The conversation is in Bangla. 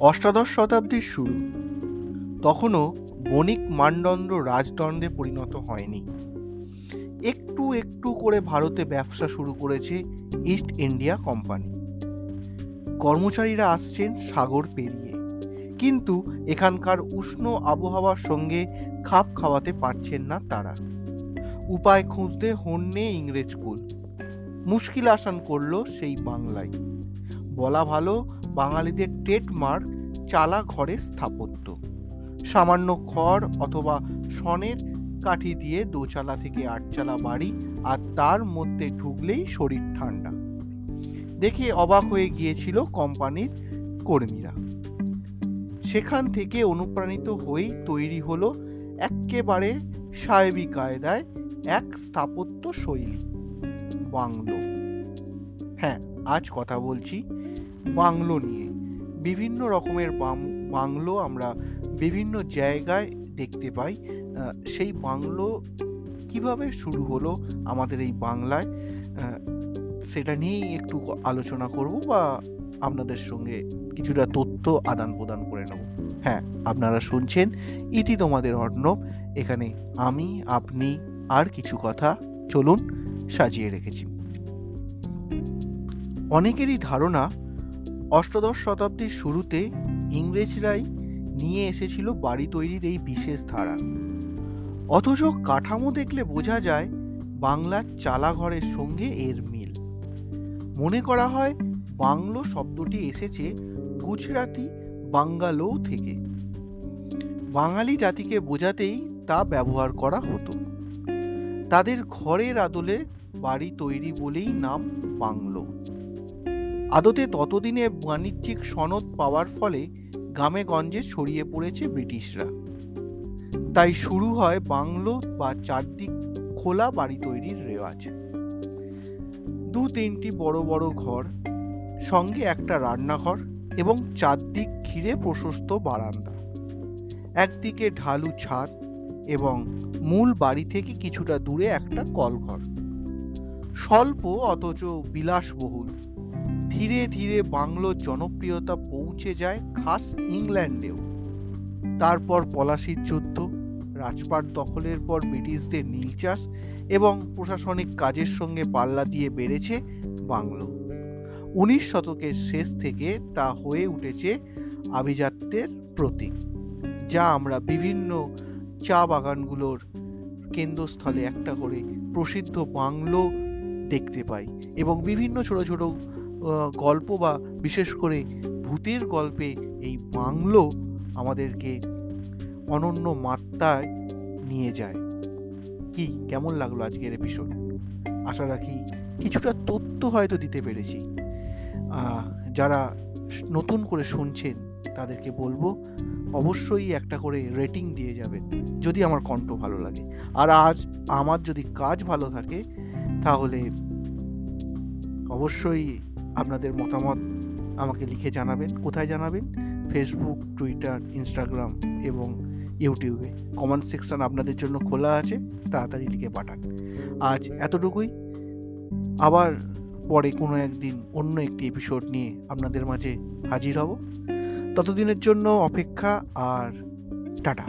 অষ্টাদশ শতাব্দীর শুরু। তখনও বণিক মানদণ্ড রাজদণ্ডে পরিণত হয়নি। একটু একটু করে ভারতে ব্যবসা শুরু করেছে ইস্ট ইন্ডিয়া কোম্পানি। কর্মচারীরা আসছেন সাগর পেরিয়ে। কিন্তু এখানকার উষ্ণ আবহাওয়ার সঙ্গে খাপ খাওয়াতে পারছেন না তারা। উপায় খুঁজতে হন্যে ইংরেজ কুল। মুশকিল আসান করল সেই বাংলায়। বলা ভালো, বাঙালিদের ট্রেডমার্ক চালা ঘরের স্থাপত্য। সামান্য খড় অথবা সনের কাঠি দিয়ে দোচালা থেকে আটচালা বাড়ি আর তার মধ্যে ঢুকলেই শরীর ঠান্ডা। দেখে অবাক হয়ে গিয়েছিল কোম্পানির কর্মীরা। সেখান থেকে অনুপ্রাণিত হয়েই তৈরি হলো এক্কেবারে সাহেবী কায়দায় এক স্থাপত্য শৈলী, বাংলো। হ্যাঁ আজ কথা বলছি বাংলো নিয়ে। বিভিন্ন রকমের বাংলো আমরা বিভিন্ন জায়গায় দেখতে পাই। সেই বাংলো কীভাবে শুরু হলো আমাদের এই বাংলায়? সেটা নিয়েই একটু আলোচনা করব বা আপনাদের সঙ্গে কিছুটা তথ্য আদান প্রদান করে নেব। হ্যাঁ আপনারা শুনছেন ইতি তোমাদের অর্ণব। এখানে আমি, আপনি আর কিছু কথা চলুন সাজিয়ে রেখেছি। অনেকেরই ধারণা অষ্টাদশ শতাব্দীর শুরুতে ইংরেজরাই নিয়ে এসেছিল বাড়ি তৈরির এই বিশেষ ধারা। অথচ কাঠামো দেখলে বোঝা যায় বাংলার চালাঘরের সঙ্গে এর মিল। মনে করা হয় বাংলো শব্দটি এসেছে গুজরাটি বাঙ্গালো থেকে। বাঙালি জাতিকে বোঝাতেই তা ব্যবহার করা হতো। তাদের ঘরের আদলে বাড়ি তৈরি বলেই নাম বাংলো। আদতে ততদিনে বাণিজ্যিক সনদ পাওয়ার ফলে গ্রামে গঞ্জে ছড়িয়ে পড়েছে ব্রিটিশরা। তাই শুরু হয় বাংলো বা চারদিক খোলা বাড়ি তৈরির রেওয়াজ। দু তিনটি বড় বড় ঘর, সঙ্গে একটা রান্নাঘর এবং চারদিক ঘিরে প্রশস্ত বারান্দা। একদিকে ঢালু ছাদ এবং মূল বাড়ি থেকে কিছুটা দূরে একটা কলঘর। স্বল্প অথচ বিলাসবহুল। ধীরে ধীরে বাংলোর জনপ্রিয়তা পৌঁছে যায় খাস ইংল্যান্ডেও। তারপর পলাশির যুদ্ধ, রাজপাট দখলের পর ব্রিটিশদের নীল চাষ এবং প্রশাসনিক কাজের সঙ্গে পাল্লা দিয়ে বেড়েছে বাংলো। উনিশ শতকের শেষ থেকে তা হয়ে উঠেছে আভিজাত্যের প্রতীক, যা আমরা বিভিন্ন চা বাগানগুলোর কেন্দ্রস্থলে একটা করে প্রসিদ্ধ বাংলো দেখতে পাই এবং বিভিন্ন ছোট ছোট গল্প বা বিশেষ করে ভূতের গল্পে এই বাংলো আমাদেরকে অনন্য মাত্রায় নিয়ে যায়। কি, কেমন লাগল আজকের এপিসোড আশা রাখি কিছুটা তথ্য হয়তো দিতে পেরেছি। যারা নতুন করে শুনছেন, তাদেরকে বলব, অবশ্যই একটা করে রেটিং দিয়ে যাবেন, যদি আমার কণ্ঠ ভালো লাগে। আর আজ আমার যদি কাজ ভালো থাকে, তাহলে অবশ্যই আপনাদের মতামত আমাকে লিখে জানাবেন। কোথায় জানাবেন? ফেসবুক টুইটার ইনস্টাগ্রাম এবং ইউটিউবে কমেন্ট সেকশন আপনাদের জন্য খোলা আছে। তাড়াতাড়ি লিখে পাঠান। আজ এতটুকুই। আবার পরে কোনো একদিন অন্য একটি এপিসোড নিয়ে আপনাদের মাঝে হাজির হব। ততদিনের জন্য অপেক্ষা আর টাটা।